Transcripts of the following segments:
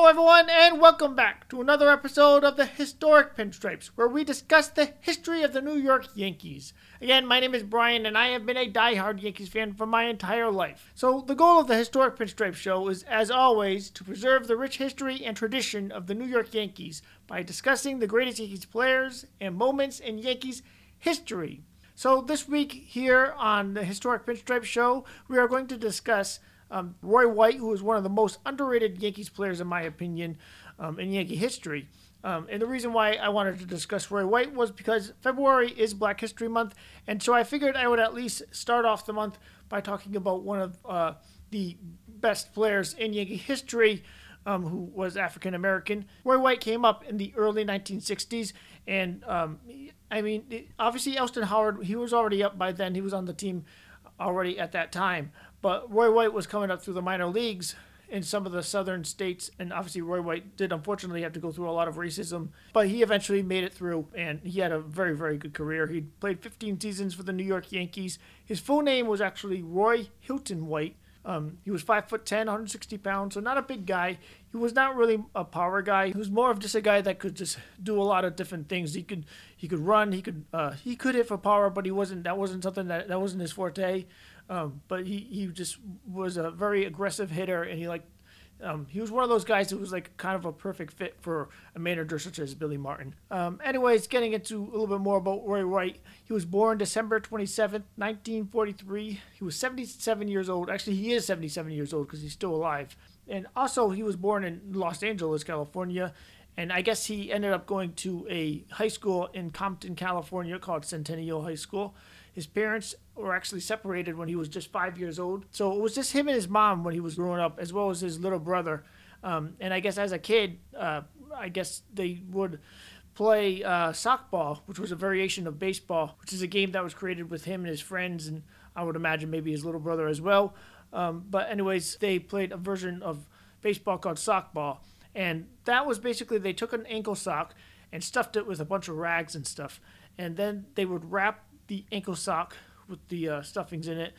Hello, everyone, and welcome back to another episode of the Historic Pinstripes, where we discuss the history of the New York Yankees. Again, my name is Brian, and I have been a die-hard Yankees fan for my entire life. So, the goal of the Historic Pinstripes show is, as always, to preserve the rich history and tradition of the New York Yankees by discussing the greatest Yankees players and moments in Yankees history. So, this week here on the Historic Pinstripe Show, we are going to discuss um, Roy White, who is one of the most underrated Yankees players, in my opinion, um, in Yankee history. Um, and the reason why I wanted to discuss Roy White was because February is Black History Month, and so I figured I would at least start off the month by talking about one of uh, the best players in Yankee history. Um, who was African American. Roy White came up in the early 1960s, and um, I mean, obviously Elston Howard, he was already up by then. He was on the team already at that time. But Roy White was coming up through the minor leagues in some of the southern states, and obviously Roy White did unfortunately have to go through a lot of racism, but he eventually made it through, and he had a very, very good career. He played 15 seasons for the New York Yankees. His full name was actually Roy Hilton White. Um, he was five foot ten, 160 pounds, so not a big guy. He was not really a power guy. He was more of just a guy that could just do a lot of different things. He could he could run, he could uh, he could hit for power, but he wasn't that wasn't something that that wasn't his forte. Um, but he, he just was a very aggressive hitter, and he like um, he was one of those guys who was like kind of a perfect fit for a manager such as Billy Martin. Um, anyways, getting into a little bit more about Roy White. He was born December 27th, 1943. He was 77 years old. Actually, he is 77 years old because he's still alive. And also, he was born in Los Angeles, California. And I guess he ended up going to a high school in Compton, California called Centennial High School. His parents were actually separated when he was just five years old. So it was just him and his mom when he was growing up, as well as his little brother. Um, and I guess as a kid, uh, I guess they would play uh, sockball, which was a variation of baseball, which is a game that was created with him and his friends, and I would imagine maybe his little brother as well. Um, but anyways, they played a version of baseball called sockball, and that was basically they took an ankle sock and stuffed it with a bunch of rags and stuff, and then they would wrap the ankle sock with the uh, stuffings in it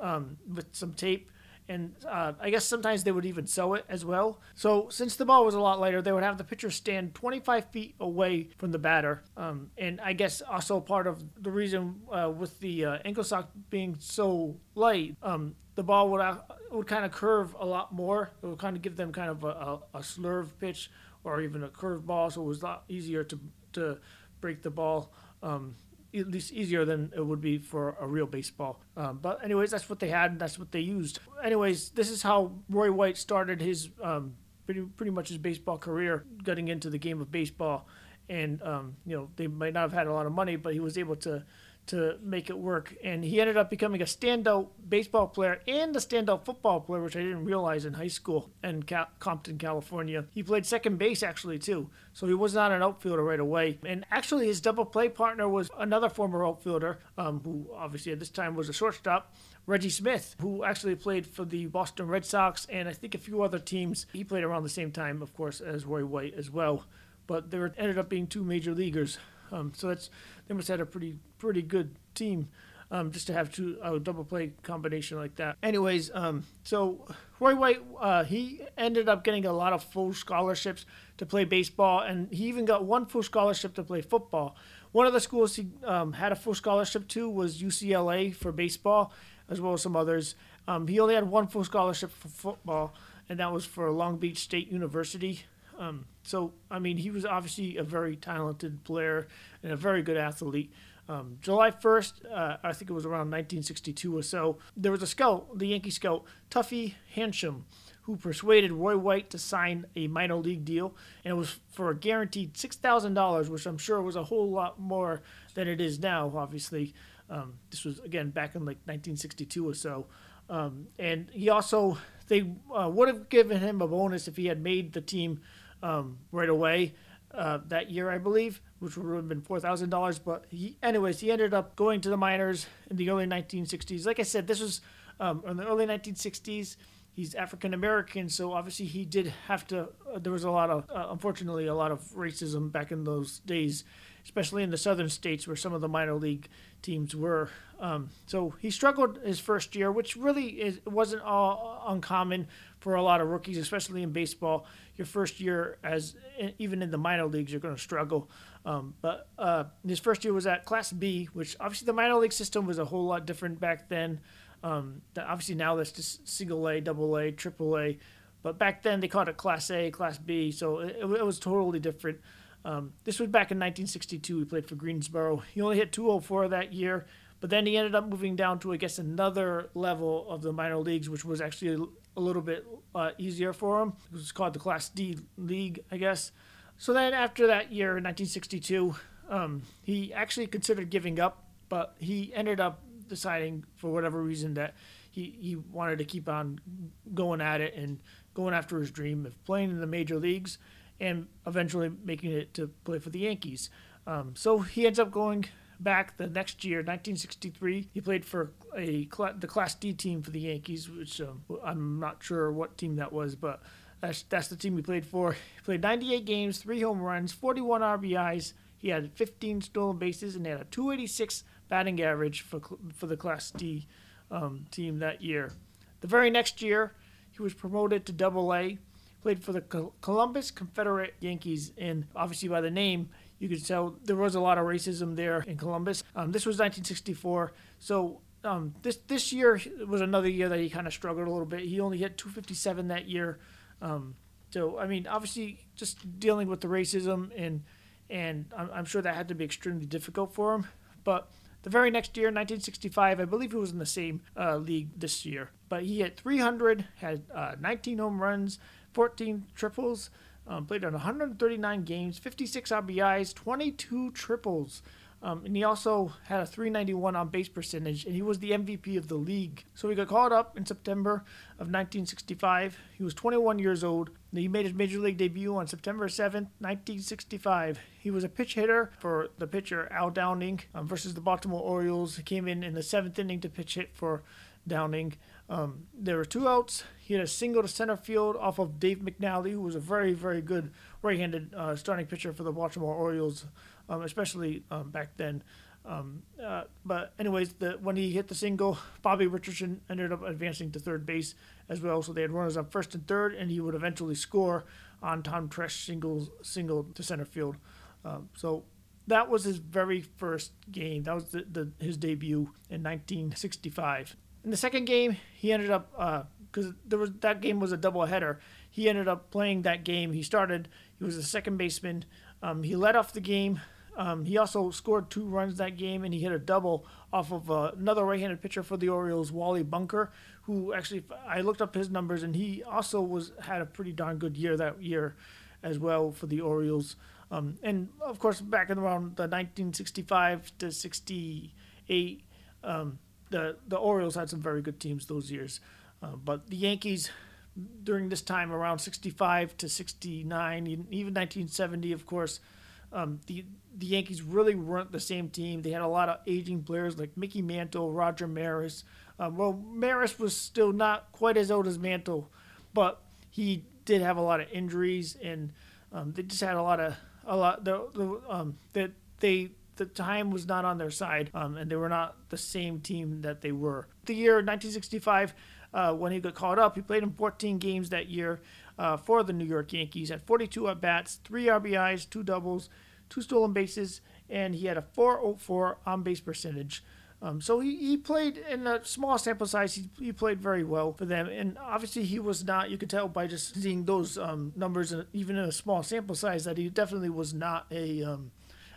um, with some tape. And uh, I guess sometimes they would even sew it as well. So, since the ball was a lot lighter, they would have the pitcher stand 25 feet away from the batter. Um, and I guess also part of the reason uh, with the uh, ankle sock being so light, um, the ball would, uh, would kind of curve a lot more. It would kind of give them kind of a, a, a slurve pitch or even a curved ball, so it was a lot easier to, to break the ball. Um, at least easier than it would be for a real baseball. Um, but anyways, that's what they had, and that's what they used. Anyways, this is how Roy White started his um, pretty pretty much his baseball career, getting into the game of baseball. And um, you know, they might not have had a lot of money, but he was able to to make it work. And he ended up becoming a standout baseball player and a standout football player, which I didn't realize in high school in Compton, California. He played second base actually too, so he was not an outfielder right away. And actually, his double play partner was another former outfielder, um, who obviously at this time was a shortstop. Reggie Smith, who actually played for the Boston Red Sox and I think a few other teams. He played around the same time, of course, as Roy White as well. But there ended up being two major leaguers. Um, so that's they must have had a pretty pretty good team um, just to have two a double play combination like that. Anyways, um, so Roy White uh, he ended up getting a lot of full scholarships to play baseball, and he even got one full scholarship to play football. One of the schools he um, had a full scholarship to was UCLA for baseball, as well as some others. Um, he only had one full scholarship for football, and that was for Long Beach State University. Um, so, I mean, he was obviously a very talented player and a very good athlete. Um, July 1st, uh, I think it was around 1962 or so, there was a scout, the Yankee scout, Tuffy Hashem, who persuaded Roy White to sign a minor league deal, and it was for a guaranteed $6,000, which I'm sure was a whole lot more than it is now, obviously. Um, this was, again, back in like 1962 or so. Um, and he also, they uh, would have given him a bonus if he had made the team um, right away uh, that year, I believe, which would have been four thousand dollars. But he, anyways, he ended up going to the minors in the early 1960s. Like I said, this was um, in the early 1960s. He's African American, so obviously he did have to. Uh, there was a lot of, uh, unfortunately, a lot of racism back in those days, especially in the southern states where some of the minor league teams were. Um, so he struggled his first year, which really is, wasn't all uncommon for a lot of rookies, especially in baseball. Your first year, as even in the minor leagues, you're going to struggle. Um, but uh, his first year was at Class B, which obviously the minor league system was a whole lot different back then. Um, obviously now that's just single A, double A, triple A, but back then they called it Class A, Class B, so it, it was totally different. Um, this was back in 1962. He played for Greensboro. He only hit 204 that year, but then he ended up moving down to I guess another level of the minor leagues, which was actually a, a little bit uh, easier for him. It was called the Class D league, I guess. So then after that year, in 1962, um, he actually considered giving up, but he ended up deciding for whatever reason that he, he wanted to keep on going at it and going after his dream of playing in the major leagues and eventually making it to play for the Yankees. Um, so he ends up going back the next year, 1963. He played for a the Class D team for the Yankees, which um, I'm not sure what team that was, but that's that's the team he played for. He played 98 games, three home runs, 41 RBIs. He had 15 stolen bases and had a 286 batting average for for the Class D um, team that year. The very next year, he was promoted to Double A. Played for the Columbus Confederate Yankees, and obviously by the name, you could tell there was a lot of racism there in Columbus. Um, this was 1964, so um, this this year was another year that he kind of struggled a little bit. He only hit 257 that year. Um, so I mean, obviously, just dealing with the racism and and I'm, I'm, sure that had to be extremely difficult for him. But the very next year, 1965, I believe he was in the same uh, league this year. But he hit 300, had uh, 19 home runs, 14 triples, um, played on 139 games, 56 RBIs, 22 triples. Um, and he also had a 391 on base percentage, and he was the MVP of the league. So he got called up in September of 1965. He was 21 years old. He made his major league debut on September 7th, 1965. He was a pitch hitter for the pitcher Al Downing um, versus the Baltimore Orioles. He came in in the seventh inning to pitch hit for Downing. Um, there were two outs. He had a single to center field off of Dave McNally, who was a very, very good right-handed uh, starting pitcher for the Baltimore Orioles um, especially um, back then. Um, uh, but anyways, the, when he hit the single, Bobby Richardson ended up advancing to third base as well. So they had runners on first and third, and he would eventually score on Tom Tresh single single to center field. Um, so that was his very first game. That was the, the, his debut in 1965. In the second game, he ended up because uh, there was that game was a doubleheader. He ended up playing that game. He started. He was a second baseman. Um, he led off the game um, he also scored two runs that game, and he hit a double off of uh, another right-handed pitcher for the Orioles, Wally Bunker, who actually I looked up his numbers, and he also was had a pretty darn good year that year, as well for the Orioles. Um, and of course, back in around the 1965 to 68, um, the the Orioles had some very good teams those years, uh, but the Yankees during this time around 65 to 69, even 1970, of course um, the the Yankees really weren't the same team. They had a lot of aging players like Mickey Mantle, Roger Maris. Um, well, Maris was still not quite as old as Mantle, but he did have a lot of injuries, and um, they just had a lot of a lot. The, the um, that they the time was not on their side, um, and they were not the same team that they were. The year 1965, uh, when he got called up, he played in 14 games that year uh, for the New York Yankees. Had 42 at bats, three RBIs, two doubles, two stolen bases, and he had a 404 on base percentage. Um, so he, he played in a small sample size. He, he played very well for them, and obviously he was not. You could tell by just seeing those um, numbers, and even in a small sample size, that he definitely was not a um,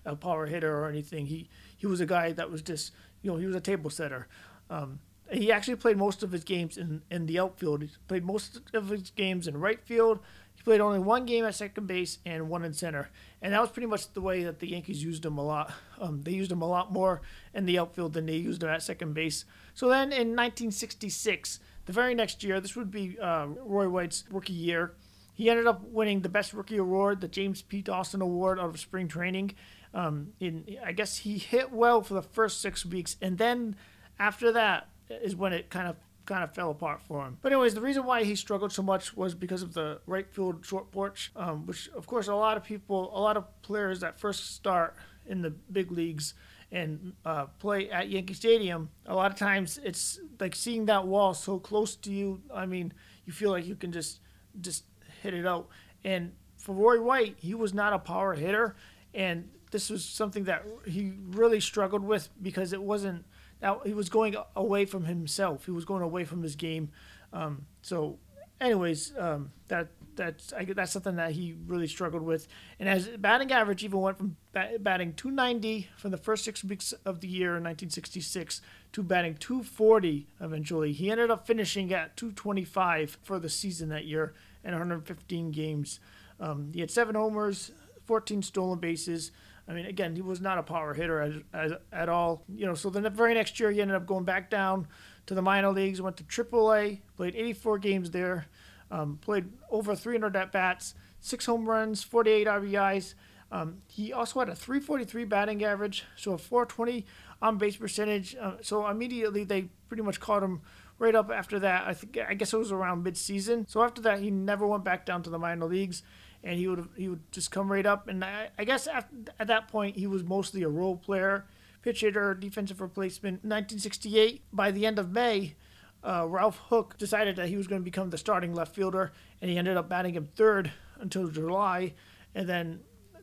a power hitter or anything. He he was a guy that was just you know he was a table setter. Um, he actually played most of his games in, in the outfield. He played most of his games in right field. He played only one game at second base and one in center. And that was pretty much the way that the Yankees used him a lot. Um, they used him a lot more in the outfield than they used him at second base. So then in 1966, the very next year, this would be uh, Roy White's rookie year. He ended up winning the Best Rookie Award, the James P. Dawson Award out of spring training. Um, in, I guess he hit well for the first six weeks, and then after that, is when it kind of kind of fell apart for him. But anyways, the reason why he struggled so much was because of the right field short porch, um, which of course a lot of people, a lot of players that first start in the big leagues and uh, play at Yankee Stadium, a lot of times it's like seeing that wall so close to you. I mean, you feel like you can just just hit it out. And for Roy White, he was not a power hitter, and this was something that he really struggled with because it wasn't now he was going away from himself. He was going away from his game. Um, so, anyways, um, that that's I, that's something that he really struggled with. And as batting average even went from bat, batting 290 from the first six weeks of the year in 1966 to batting 240 eventually. He ended up finishing at 225 for the season that year in 115 games. Um, he had seven homers, 14 stolen bases. I mean, again, he was not a power hitter as, as, at all. You know, so the very next year he ended up going back down to the minor leagues, went to AAA, played 84 games there, um, played over 300 at bats, six home runs, 48 RBIs. Um, he also had a 343 batting average, so a 420 on base percentage. Uh, so immediately they pretty much caught him right up after that. I think I guess it was around mid-season. So after that, he never went back down to the minor leagues and he would he would just come right up. And I, I guess at, at that point he was mostly a role player, pitch hitter, defensive replacement. 1968, by the end of May, uh, Ralph Houk decided that he was going to become the starting left fielder, and he ended up batting him third until July, and then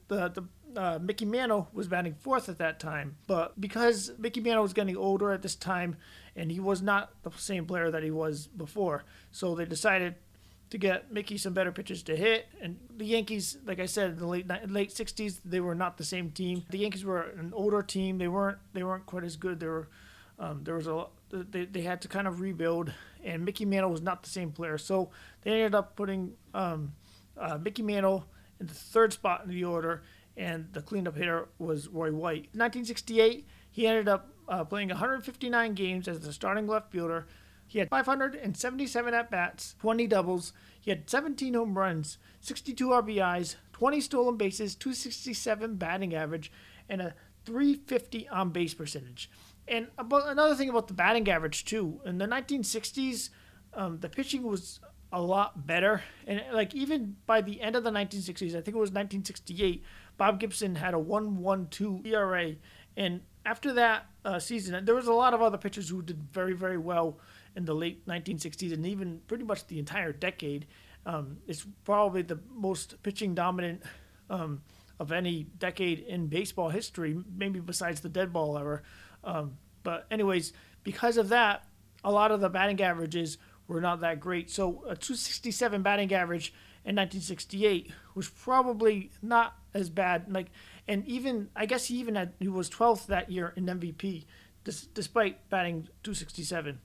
the the uh, Mickey Mantle was batting fourth at that time. But because Mickey Mantle was getting older at this time, and he was not the same player that he was before, so they decided to get Mickey some better pitches to hit. And the Yankees, like I said, in the late late '60s, they were not the same team. The Yankees were an older team. They weren't they weren't quite as good. They were um, there was a they, they had to kind of rebuild, and Mickey Mantle was not the same player. So they ended up putting um, uh, Mickey Mantle in the third spot in the order, and the cleanup hitter was Roy White. 1968, he ended up uh, playing 159 games as the starting left fielder. He had 577 at bats, 20 doubles. He had 17 home runs, 62 RBIs, 20 stolen bases, 267 batting average, and a 350 on base percentage. And about another thing about the batting average too, in the 1960s, um, the pitching was a lot better. And like even by the end of the 1960s, I think it was 1968, Bob Gibson had a 1.12 ERA, and after that uh, season, there was a lot of other pitchers who did very very well in the late 1960s and even pretty much the entire decade. Um, it's probably the most pitching dominant um, of any decade in baseball history, maybe besides the dead ball era. Um, but, anyways, because of that, a lot of the batting averages were not that great. So, a 267 batting average in 1968 was probably not as bad. Like, and even I guess he even had he was 12th that year in MVP, despite batting 267.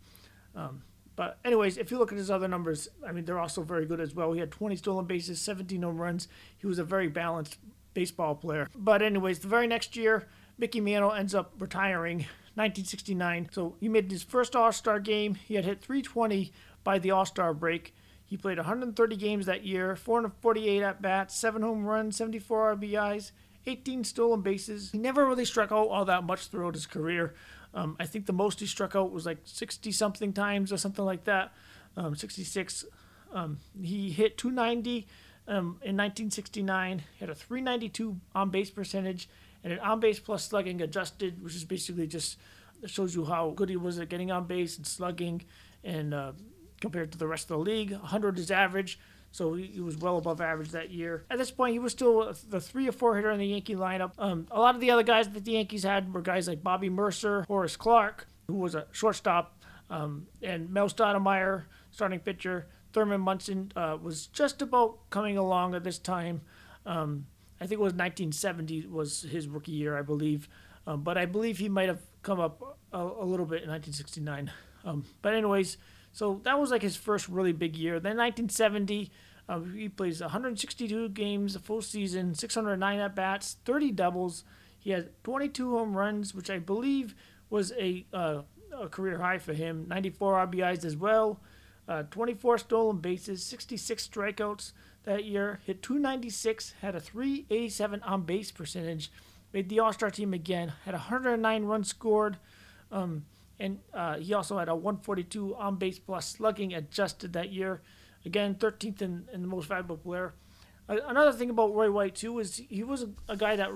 Um, but anyways, if you look at his other numbers, I mean they're also very good as well. He had 20 stolen bases, 17 home runs. He was a very balanced baseball player. But anyways, the very next year, Mickey Mantle ends up retiring, 1969. So he made his first All-Star game. He had hit 320 by the All-Star break. He played 130 games that year, 448 at bats, seven home runs, 74 RBIs, 18 stolen bases. He never really struck out all that much throughout his career. Um, I think the most he struck out was like 60 something times or something like that, um, 66. Um, he hit 290 um, in 1969, he had a 392 on base percentage, and an on base plus slugging adjusted, which is basically just shows you how good he was at getting on base and slugging, and uh, compared to the rest of the league. 100 is average. So he, was well above average that year. At this point, he was still the three or four hitter in the Yankee lineup. Um, a lot of the other guys that the Yankees had were guys like Bobby Murcer, Horace Clarke, who was a shortstop, um, and Mel Stottlemyre, starting pitcher. Thurman Munson uh, was just about coming along at this time. Um, I think it was 1970 was his rookie year, I believe. Um, but I believe he might have come up a, a little bit in 1969. Um, but anyways, so that was like his first really big year. Then 1970, uh, he plays 162 games, a full season, 609 at bats, 30 doubles. He had 22 home runs, which I believe was a, uh, a career high for him. 94 RBIs as well. Uh, 24 stolen bases, 66 strikeouts that year. Hit 296, had a 387 on base percentage. Made the All Star team again. Had 109 runs scored. Um, and uh, he also had a 142 on base plus slugging adjusted that year. Again, 13th in, in the most valuable player. Another thing about Roy White too is he was a, a, guy that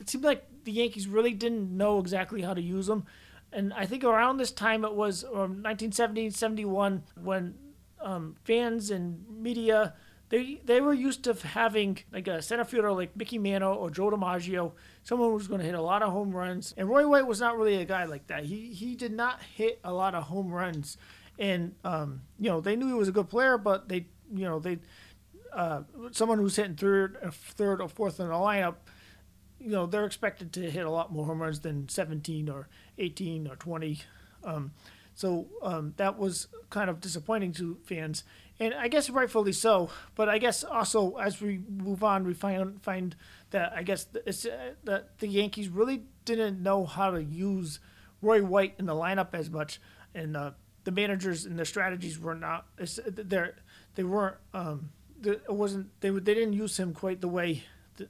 it seemed like the Yankees really didn't know exactly how to use him, and I think around this time it was um, 1970, 71 when um, fans and media they they were used to having like a center fielder like Mickey Mantle or Joe DiMaggio, someone who was going to hit a lot of home runs, and Roy White was not really a guy like that. He he did not hit a lot of home runs, and um, you know they knew he was a good player, but they you know they uh, someone who's hitting third, uh, third or fourth in the lineup, you know, they're expected to hit a lot more home runs than 17 or 18 or 20. Um, so um, that was kind of disappointing to fans, and I guess rightfully so. But I guess also as we move on, we find find that I guess it's uh, that the Yankees really didn't know how to use Roy White in the lineup as much, and uh, the managers and their strategies were not. They they weren't. Um, it wasn't they they didn't use him quite the way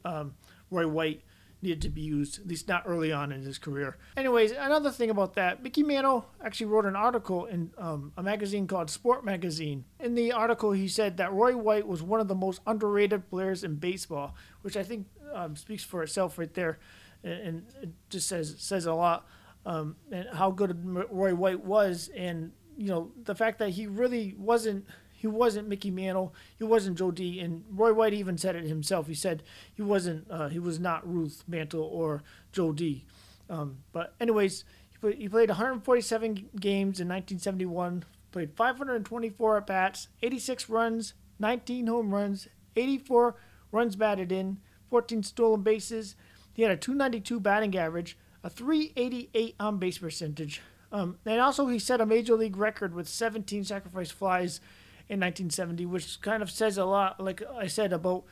um, Roy White needed to be used, at least not early on in his career. Anyways, another thing about that, Mickey Mantle actually wrote an article in um, a magazine called Sport Magazine. In the article, he said that Roy White was one of the most underrated players in baseball, which I think um, speaks for itself right there, and, it just says says a lot. Um, and how good Roy White was, and you know the fact that he really wasn't he wasn't Mickey Mantle. He wasn't Joe D. And Roy White even said it himself. He said he wasn't. Uh, he was not Ruth Mantle or Joe D. Um, but anyways, he, played, he played 147 games in 1971. Played 524 at bats, 86 runs, 19 home runs, 84 runs batted in, 14 stolen bases. He had a 292 batting average, a 388 on base percentage. Um, and also, he set a major league record with 17 sacrifice flies in 1970, which kind of says a lot. Like I said about,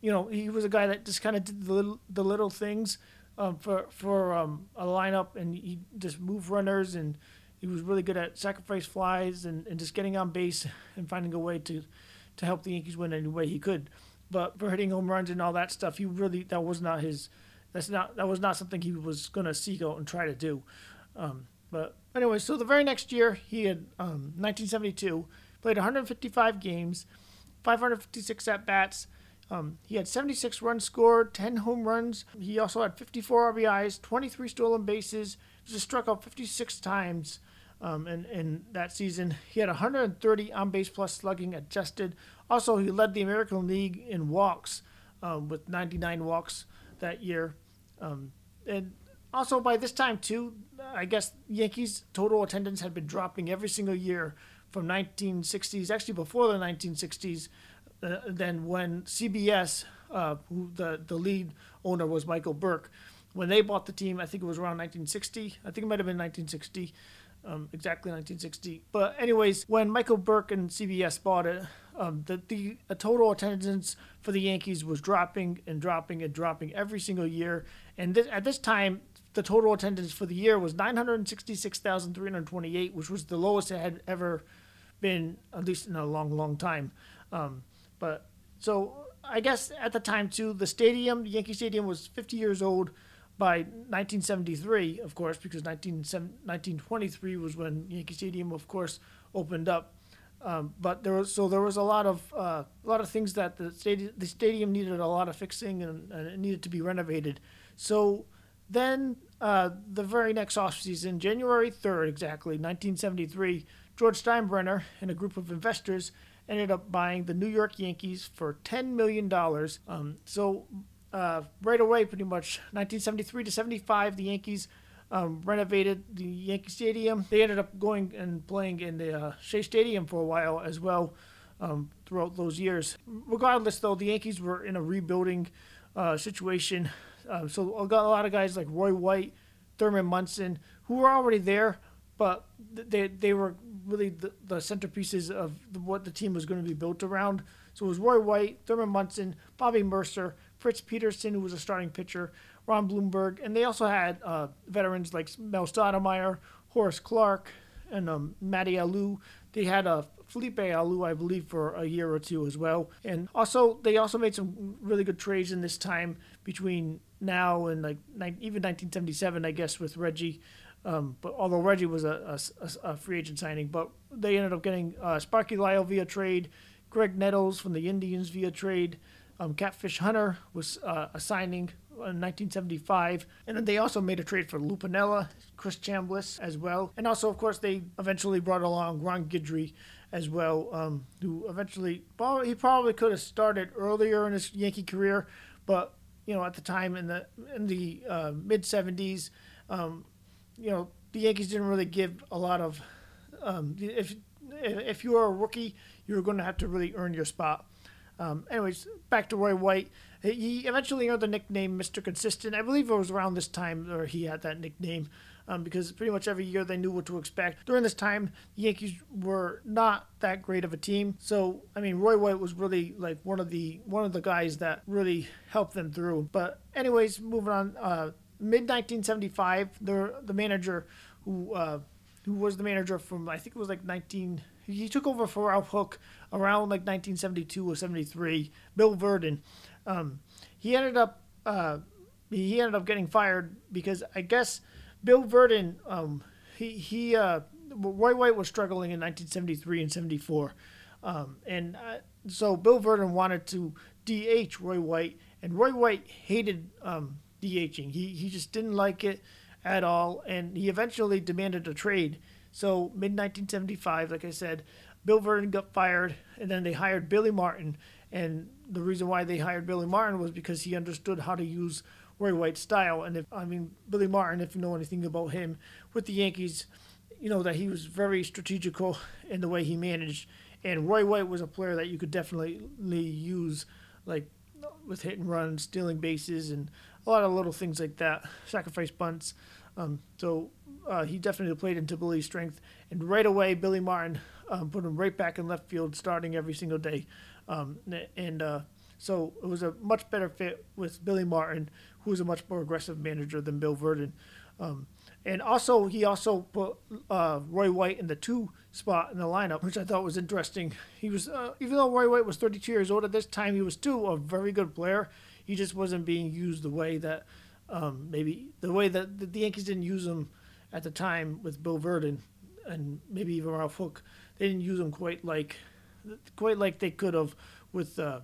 you know, he was a guy that just kind of did the little, the little things um, for for um, a lineup, and he just moved runners, and he was really good at sacrifice flies and, and just getting on base and finding a way to to help the Yankees win any way he could. But for hitting home runs and all that stuff, he really that was not his. That's not that was not something he was going to seek out and try to do. Um, but anyway, so the very next year, he had 1972 um, played 155 games, 556 at bats. Um, he had 76 runs scored, 10 home runs. He also had 54 RBIs, 23 stolen bases. Just struck out 56 times um, in, in that season. He had 130 on base plus slugging adjusted. Also, he led the American League in walks um, with 99 walks that year. Um, and also, by this time, too, I guess Yankees' total attendance had been dropping every single year from 1960s, actually before the 1960s, uh, than when CBS, uh, who the, the lead owner was Michael Burke, when they bought the team, I think it was around 1960. I think it might have been 1960, um, exactly 1960. But anyways, when Michael Burke and CBS bought it, um, the the total attendance for the Yankees was dropping and dropping and dropping every single year. And at this time, the total attendance for the year was 966,328, which was the lowest it had ever been at least in a long, long time. Um, but so I guess at the time too, the stadium, Yankee Stadium, was 50 years old by 1973, of course, because 19, 1923 was when Yankee Stadium, of course, opened up. Um, but there was so there was a lot of uh, a lot of things that the stadium the stadium needed a lot of fixing and, and it needed to be renovated. So then uh, the very next off season, January 3rd, exactly 1973, George Steinbrenner and a group of investors ended up buying the New York Yankees for $10 million. Um, so, uh, right away, pretty much 1973 to 75, the Yankees um, renovated the Yankee Stadium. They ended up going and playing in the uh, Shea Stadium for a while as well um, throughout those years. Regardless, though, the Yankees were in a rebuilding uh, situation. Uh, so, a lot of guys like Roy White, Thurman Munson, who were already there, but they they were really the, the centerpieces of the, what the team was going to be built around. So it was Roy White, Thurman Munson, Bobby Murcer, Fritz Peterson, who was a starting pitcher, Ron Blomberg, and they also had uh, veterans like Mel Stottlemyre, Horace Clarke, and um, Matty Alou. They had a uh, Felipe Alou, I believe, for a year or two as well. And also, they also made some really good trades in this time between now and like even 1977, I guess, with Reggie Um, but although Reggie was a, a, a, free agent signing, but they ended up getting uh, Sparky Lyle via trade, Graig Nettles from the Indians via trade, um, Catfish Hunter was uh, a signing in 1975, and then they also made a trade for Lou Piniella, Chris Chambliss as well, and also of course they eventually brought along Ron Guidry as well, um, who eventually he probably could have started earlier in his Yankee career, but you know at the time in the in the uh, mid 70s, um, you know the Yankees didn't really give a lot of um, if if you were a rookie, you were going to have to really earn your spot. Um, anyways, back to Roy White. He eventually earned the nickname Mr. Consistent. I believe it was around this time where he had that nickname um, because pretty much every year they knew what to expect. During this time, the Yankees were not that great of a team. So, I mean, Roy White was really like one of the one of the guys that really helped them through. But anyways, moving on. Uh, Mid 1975, the the manager who uh, who was the manager from I think it was like 19 he took over for Ralph Houk around like 1972 or 73. Bill Virdon, um, he ended up uh, he ended up getting fired because I guess Bill Virdon um, he he uh, Roy White was struggling in 1973 and 74, um, and uh, so Bill Virdon wanted to DH Roy White, and Roy White hated um, DHing. He he just didn't like it at all, and he eventually demanded a trade. So mid 1975, like I said, Bill Virdon got fired, and then they hired Billy Martin. And the reason why they hired Billy Martin was because he understood how to use Roy White's style. And if I mean Billy Martin, if you know anything about him with the Yankees, you know that he was very strategical in the way he managed. And Roy White was a player that you could definitely use, like with hit and run, stealing bases, and a lot of little things like that, sacrifice bunts. Um, so uh, he definitely played into Billy's strength. And right away, Billy Martin um, put him right back in left field, starting every single day. Um, and uh, so it was a much better fit with Billy Martin, who was a much more aggressive manager than Bill Virdon. Um, and also, he also put uh, Roy White in the two spot in the lineup, which I thought was interesting. He was, uh, even though Roy White was 32 years old at this time, he was still a very good player. He just wasn't being used the way that um, maybe the way that the Yankees didn't use him at the time with Bill Virdon and maybe even Ralph Houk. They didn't use him quite like quite like they could have with uh,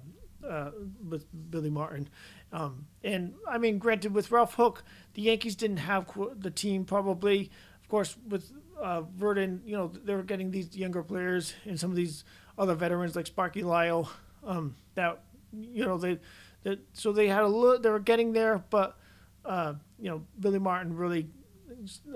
uh, with Billy Martin. Um, and I mean, granted, with Ralph Houk, the Yankees didn't have the team probably. Of course, with uh, Virdon, you know, they were getting these younger players and some of these other veterans like Sparky Lyle. Um, that you know they, so they had a little. They were getting there, but uh, you know, Billy Martin really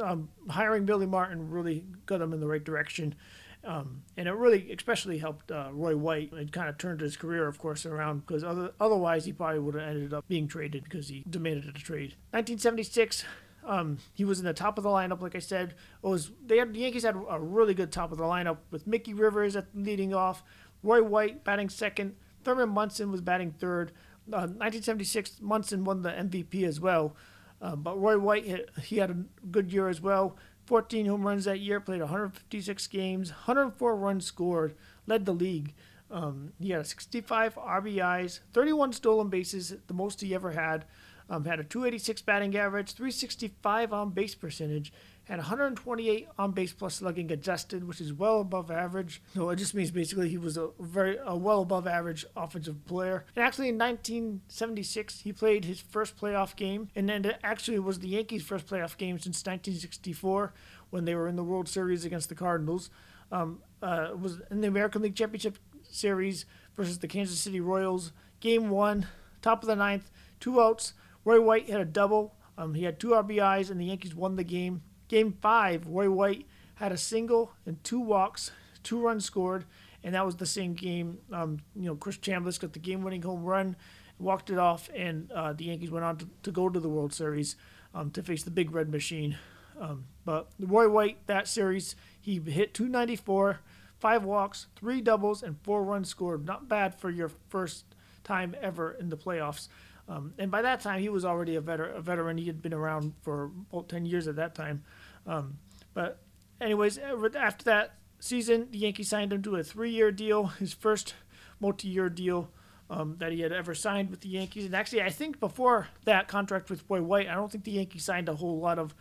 um, hiring Billy Martin really got them in the right direction. Um, and it really especially helped uh, Roy White. It kind of turned his career, of course, around because other, otherwise he probably would have ended up being traded because he demanded a trade. 1976, um, he was in the top of the lineup, like I said. It was they had the Yankees had a really good top of the lineup with Mickey Rivers at leading off, Roy White batting second, Thurman Munson was batting third. Uh, 1976, Munson won the MVP as well. Uh, but Roy White, hit, he had a good year as well. 14 home runs that year, played 156 games, 104 runs scored, led the league. Um, he had 65 RBIs, 31 stolen bases, the most he ever had. Um, had a 286 batting average, 365 on base percentage, had 128 on base plus slugging adjusted, which is well above average. So it just means basically he was a very a well above average offensive player. And actually in 1976 he played his first playoff game, and then it actually was the Yankees' first playoff game since 1964 when they were in the World Series against the Cardinals. Um, uh, was in the American League Championship Series versus the Kansas City Royals. Game one, top of the ninth, two outs. Roy White had a double. Um, he had two RBIs, and the Yankees won the game. Game five, Roy White had a single and two walks, two runs scored, and that was the same game. Um, you know, Chris Chambliss got the game-winning home run, walked it off, and uh, the Yankees went on to, to, go to the World Series um, to face the Big Red Machine. Um, but Roy White, that series, he hit 294, five walks, three doubles, and four runs scored. Not bad for your first time ever in the playoffs. Um, and by that time, he was already a, veter- a veteran. He had been around for about 10 years at that time. Um, but, anyways, after that season, the Yankees signed him to a three year deal, his first multi year deal um, that he had ever signed with the Yankees. And actually, I think before that contract with Roy White, I don't think the Yankees signed a whole lot of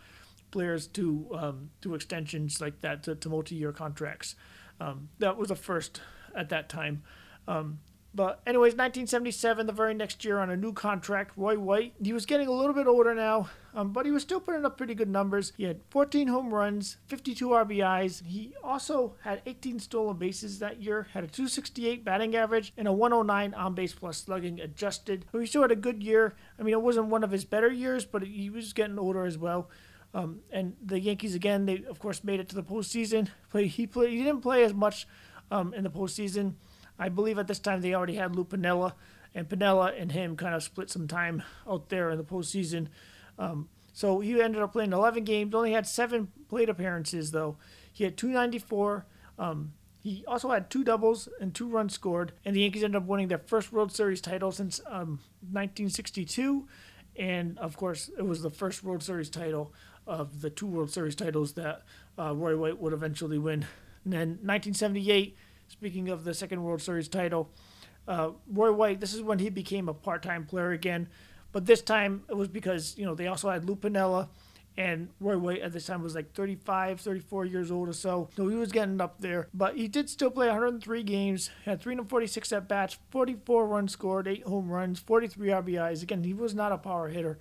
players to um, to extensions like that to, to multi-year contracts. Um, that was a first at that time. Um, but anyways, 1977, the very next year on a new contract, Roy White. He was getting a little bit older now, um, but he was still putting up pretty good numbers. He had 14 home runs, 52 RBIs. He also had 18 stolen bases that year, had a 268 batting average, and a 109 on base plus slugging adjusted. He still had a good year. I mean, it wasn't one of his better years, but he was getting older as well. Um, and the Yankees again, they of course made it to the postseason. Play, he played. He didn't play as much um, in the postseason. I believe at this time they already had Lou Piniella, and Piniella and him kind of split some time out there in the postseason. Um, so he ended up playing 11 games, only had seven plate appearances though. He had 294. Um, he also had two doubles and two runs scored, and the Yankees ended up winning their first World Series title since um, 1962. And of course, it was the first World Series title of the two World Series titles that uh, Roy White would eventually win. And then 1978 Speaking of the second World Series title, uh, Roy White, this is when he became a part time player again. But this time it was because, you know, they also had Lou Piniella and Roy White at this time was like 35, 34 years old or so. So he was getting up there. But he did still play 103 games, had 346 at bats, 44 runs scored, 8 home runs, 43 RBIs. Again, he was not a power hitter.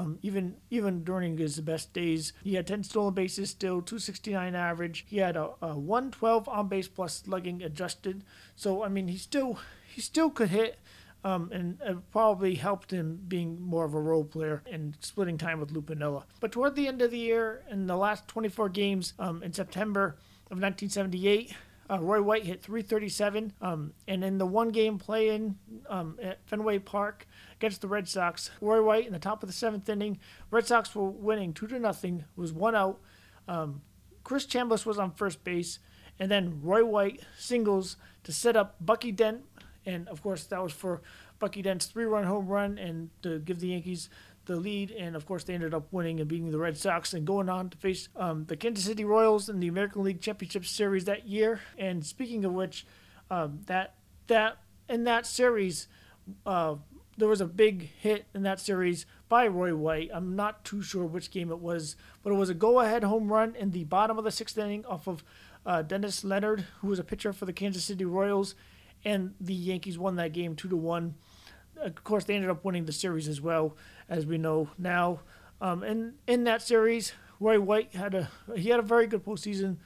Um, even even during his best days, he had 10 stolen bases, still 269 average. He had a, a 112 on base plus slugging adjusted. So I mean, he still he still could hit. Um, and it probably helped him being more of a role player and splitting time with Lou Piniella. But toward the end of the year, in the last 24 games um, in September of 1978, uh, Roy White hit 337, um, and in the one game play in um, at Fenway Park against the Red Sox, Roy White in the top of the seventh inning, Red Sox were winning two to nothing, was one out. Um, Chris Chambliss was on first base, and then Roy White singles to set up Bucky Dent, and of course that was for Bucky Dent's three-run home run and to give the Yankees the lead, and of course they ended up winning and beating the Red Sox and going on to face um, the Kansas City Royals in the American League Championship Series that year. And speaking of which, um, that that in that series, uh, there was a big hit in that series by Roy White. I'm not too sure which game it was, but it was a go-ahead home run in the bottom of the sixth inning off of uh, Dennis Leonard, who was a pitcher for the Kansas City Royals, and the Yankees won that game two to one of course, they ended up winning the series as well, as we know now. Um, and in that series, Roy White had a he had a very good postseason.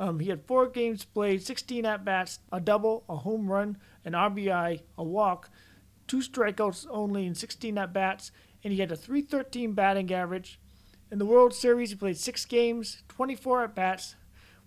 Um, he had four games played, 16 at bats, a double, a home run, an RBI, a walk, two strikeouts only in 16 at bats, and he had a 313 batting average. In the World Series, he played six games, 24 at bats,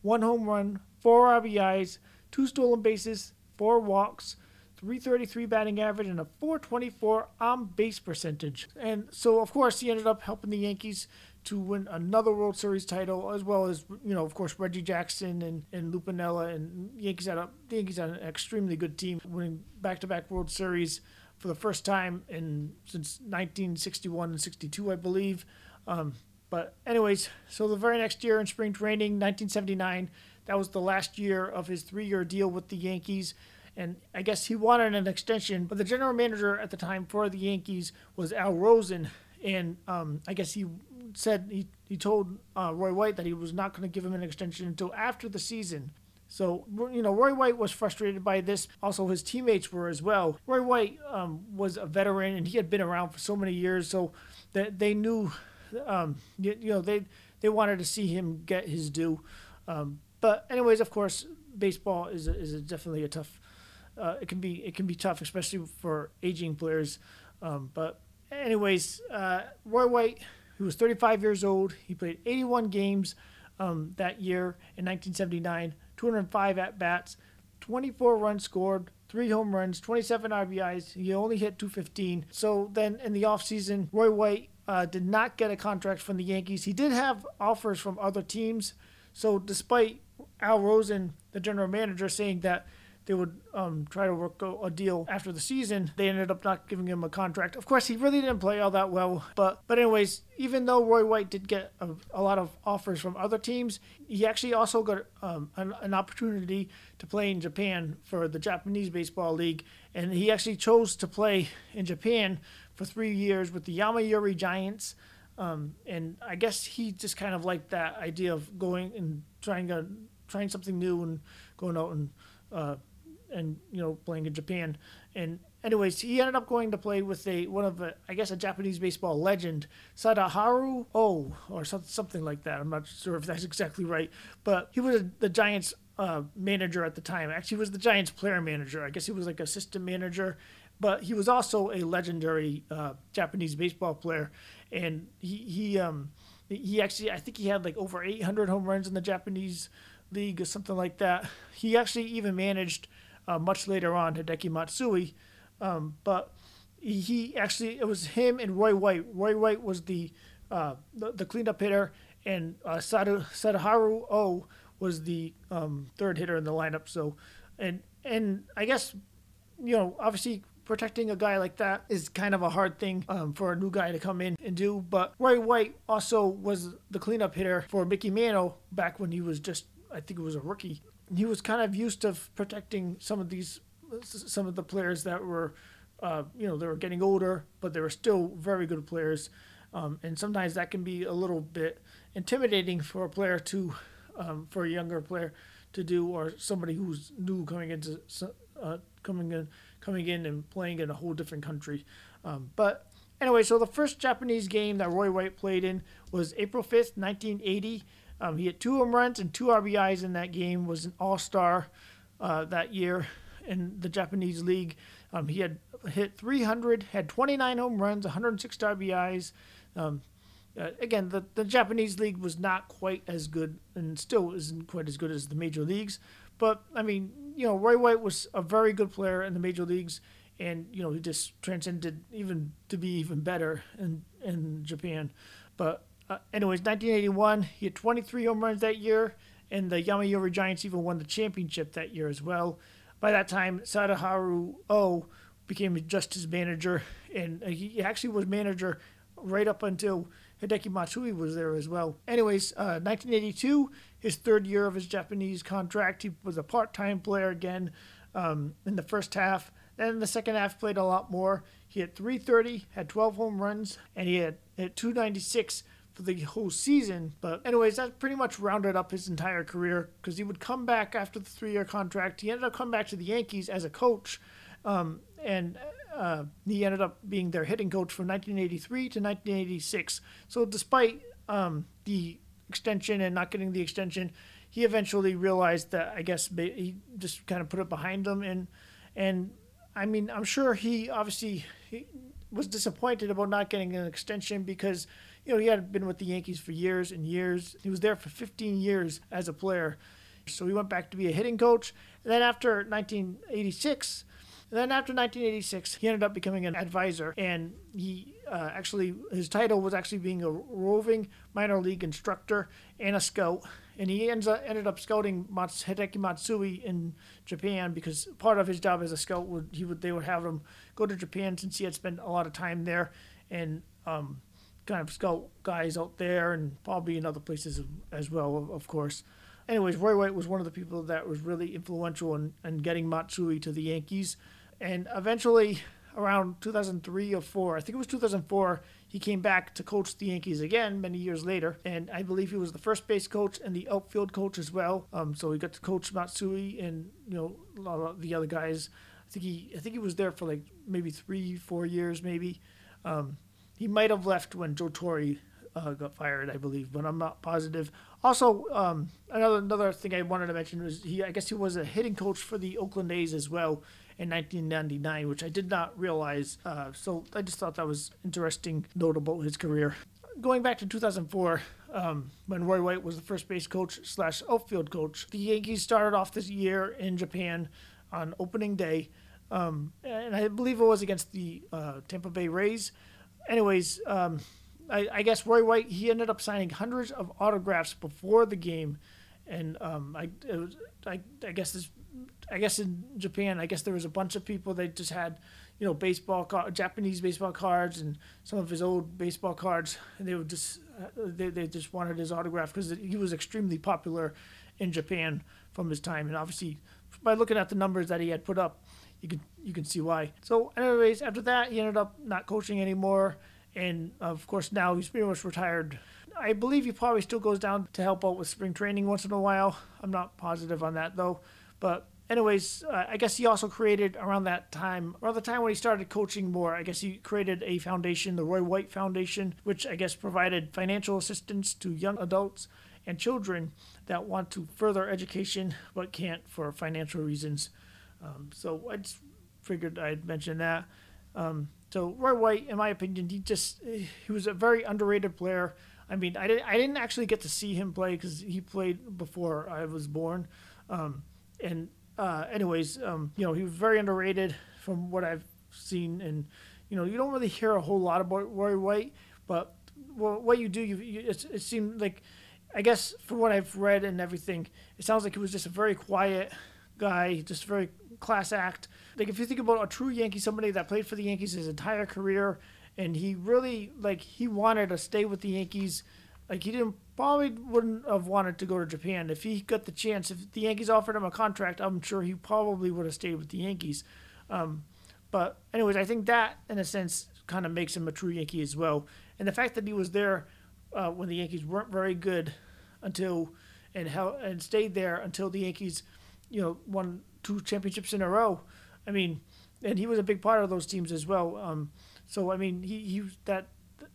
one home run, four RBIs, two stolen bases, four walks, 333 batting average, and a 424 on base percentage. And so, of course, he ended up helping the Yankees to win another World Series title, as well as you know, of course, Reggie Jackson and and Lou Piniella and Yankees had a Yankees had an extremely good team, winning back-to-back World Series for the first time in since 1961 and 62, I believe. Um, but anyways, so the very next year in spring training, 1979, that was the last year of his three-year deal with the Yankees and I guess he wanted an extension. But the general manager at the time for the Yankees was Al Rosen, and um, I guess he said he he told uh, Roy White that he was not going to give him an extension until after the season. So you know, Roy White was frustrated by this. Also, his teammates were as well. Roy White um, was a veteran, and he had been around for so many years, so that they knew, um, you, you, know, they they wanted to see him get his due. Um, but anyways, of course, baseball is is definitely a tough uh, it can be it can be tough, especially for aging players. Um, but anyways, uh, Roy White, who was 35 years old, he played 81 games um, that year in 1979, 205 at bats, 24 runs scored, three home runs, 27 RBIs. He only hit 215. So then in the offseason, Roy White uh, did not get a contract from the Yankees. He did have offers from other teams. So despite Al Rosen, the general manager, saying that they would um, try to work a deal after the season. They ended up not giving him a contract. Of course, he really didn't play all that well. But but anyways, even though Roy White did get a, a lot of offers from other teams, he actually also got um, an, an opportunity to play in Japan for the Japanese Baseball League, and he actually chose to play in Japan for three years with the Yomiuri Giants. Um, and I guess he just kind of liked that idea of going and trying a, trying something new and going out and uh, and you know playing in Japan. And anyways, he ended up going to play with a one of a, I guess a Japanese baseball legend, Sadaharu Oh or something like that. I'm not sure if that's exactly right, but he was the Giants uh, manager at the time. Actually, was the Giants player manager. I guess he was like a assistant manager, but he was also a legendary uh, Japanese baseball player, and he he um he actually I think he had like over 800 home runs in the Japanese league or something like that. He actually even managed uh, much later on Hideki Matsui, um, but he, actually it was him and Roy White. Roy White was the uh, the, the cleanup hitter, and uh, Sadu, Sadaharu O was the um, third hitter in the lineup. So, and and I guess you know obviously protecting a guy like that is kind of a hard thing um, for a new guy to come in and do. But Roy White also was the cleanup hitter for Mickey Mantle back when he was just, I think it was a rookie. He was kind of used to protecting some of these, some of the players that were, uh, you know, they were getting older, but they were still very good players. Um, and sometimes that can be a little bit intimidating for a player to, um, for a younger player to do, or somebody who's new coming into uh, coming in coming in and playing in a whole different country. Um, but anyway, so the first Japanese game that Roy White played in was April 5th, 1980. Um, he had two home runs and two RBIs in that game. Was an All Star uh, that year in the Japanese league. Um, he had hit 300, had 29 home runs, 106 RBIs. Um, uh, again, the, the Japanese league was not quite as good and still isn't quite as good as the major leagues. But I mean, you know, Roy White was a very good player in the major leagues, and you know, he just transcended even to be even better in in Japan. But uh, anyways, 1981, he had 23 home runs that year, and the Yomiuri Giants even won the championship that year as well. By that time, Sadaharu O became just his manager, and he actually was manager right up until Hideki Matsui was there as well. Anyways, uh, 1982, his third year of his Japanese contract, he was a part-time player again um, in the first half. Then in the second half, played a lot more. He had 330, had 12 home runs, and he had, had 296 for the whole season. But anyways, that pretty much rounded up his entire career because he would come back after the three-year contract. He ended up coming back to the Yankees as a coach, um, and uh, he ended up being their hitting coach from 1983 to 1986. So despite um, the extension and not getting the extension, he eventually realized that I guess he just kind of put it behind him and and I mean I'm sure he obviously he was disappointed about not getting an extension because you know he had been with the Yankees for years and years. He was there for 15 years as a player. So he went back to be a hitting coach. And then after 1986, and then after 1986, he ended up becoming an advisor, and he uh, actually his title was actually being a roving minor league instructor and a scout. And he ends up, ended up scouting Mats, Hideki Matsui in Japan because part of his job as a scout would he would they would have him go to Japan since he had spent a lot of time there and um, kind of scout guys out there and probably in other places as well, of course anyways, Roy White was one of the people that was really influential in, in getting Matsui to the Yankees. And eventually, around 2003 or 4, I think it was 2004, he came back to coach the Yankees again many years later. And I believe he was the first base coach and the outfield coach as well. Um, so he got to coach Matsui and, you know, a lot of the other guys. I think he, I think he was there for like maybe three, four years, maybe. Um, he might have left when Joe Torre uh, got fired, I believe, but I'm not positive. Also, um, another another thing I wanted to mention was he, I guess he was a hitting coach for the Oakland A's as well, in 1999, which I did not realize. Uh, so I just thought that was interesting, notable his career. Going back to 2004, um, when Roy White was the first base coach slash outfield coach, the Yankees started off this year in Japan on opening day, um, and I believe it was against the uh, Tampa Bay Rays. Anyways, um, I, I, guess Roy White he ended up signing hundreds of autographs before the game, and um, I, was, I, I guess this I guess in Japan, I guess there was a bunch of people that just had, you know, baseball Japanese baseball cards and some of his old baseball cards, and they would just uh, they, they just wanted his autograph because he was extremely popular in Japan from his time, and obviously by looking at the numbers that he had put up, you can you can see why. So, anyways, after that, he ended up not coaching anymore, and of course now he's pretty much retired. I believe he probably still goes down to help out with spring training once in a while. I'm not positive on that though, but anyways, uh, I guess he also created around that time, around the time when he started coaching more, I guess he created a foundation, the Roy White Foundation, which I guess provided financial assistance to young adults and children that want to further education but can't for financial reasons. Um, so I just figured I'd mention that. Um, so Roy White, in my opinion, he just he was a very underrated player. I mean, I didn't I didn't actually get to see him play because he played before I was born. Um, and uh, anyways, um, you know, he was very underrated from what I've seen, and you know, you don't really hear a whole lot about Roy White, but well, what you do, you, you it, it seemed like, I guess, from what I've read and everything, it sounds like he was just a very quiet guy, just very class act. Like if you think about a true Yankee, somebody that played for the Yankees his entire career, and he really like he wanted to stay with the Yankees. Like he didn't probably wouldn't have wanted to go to Japan if he got the chance. If the Yankees offered him a contract, I'm sure he probably would have stayed with the Yankees. Um, but anyways, I think that in a sense kind of makes him a true Yankee as well. And the fact that he was there uh, when the Yankees weren't very good until and how and stayed there until the Yankees, you know, won two championships in a row. I mean, and he was a big part of those teams as well. Um, so I mean, he, he that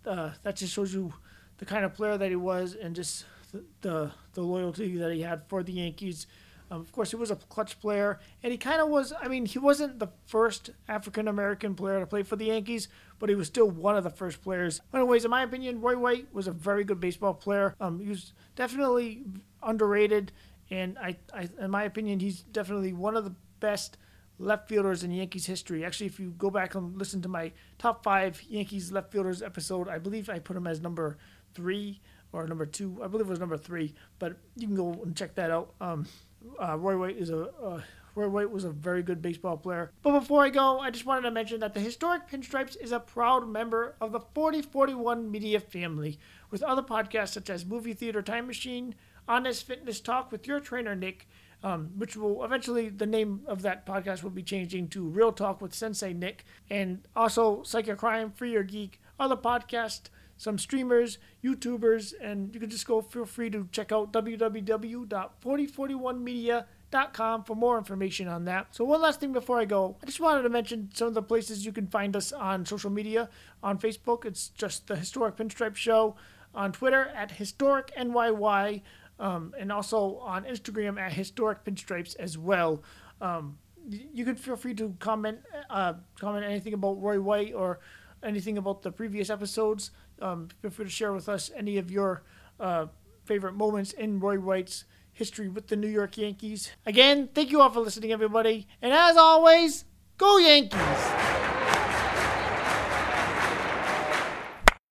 uh, that just shows you the kind of player that he was, and just the the, the loyalty that he had for the Yankees. Um, of course, he was a clutch player, and he kind of was. I mean, he wasn't the first African American player to play for the Yankees, but he was still one of the first players. Anyways, in my opinion, Roy White was a very good baseball player. Um, he was definitely underrated, and I, I, in my opinion, he's definitely one of the best left fielders in Yankees history. Actually, if you go back and listen to my top five Yankees left fielders episode, I believe I put him as number three or number two. I believe it was number three, but you can go and check that out. Um, uh, Roy White is a uh, Roy White was a very good baseball player. But before I go, I just wanted to mention that the Historic Pinstripes is a proud member of the 4041 Media family, with other podcasts such as Movie Theater Time Machine, Honest Fitness Talk with your trainer Nick, um, which will eventually the name of that podcast will be changing to Real Talk with Sensei Nick, and also Psycho Crime, Free or Geek, other podcasts some streamers, YouTubers, and you can just go feel free to check out www.4041media.com for more information on that. So one last thing before I go, I just wanted to mention some of the places you can find us on social media. On Facebook, it's just the Historic Pinstripe Show. On Twitter at Historic NYY, um, and also on Instagram at Historic Pinstripes as well. Um, you can feel free to comment uh, comment anything about Roy White or anything about the previous episodes. Um, feel free to share with us any of your uh, favorite moments in Roy White's history with the New York Yankees. Again, thank you all for listening, everybody. And as always, go Yankees!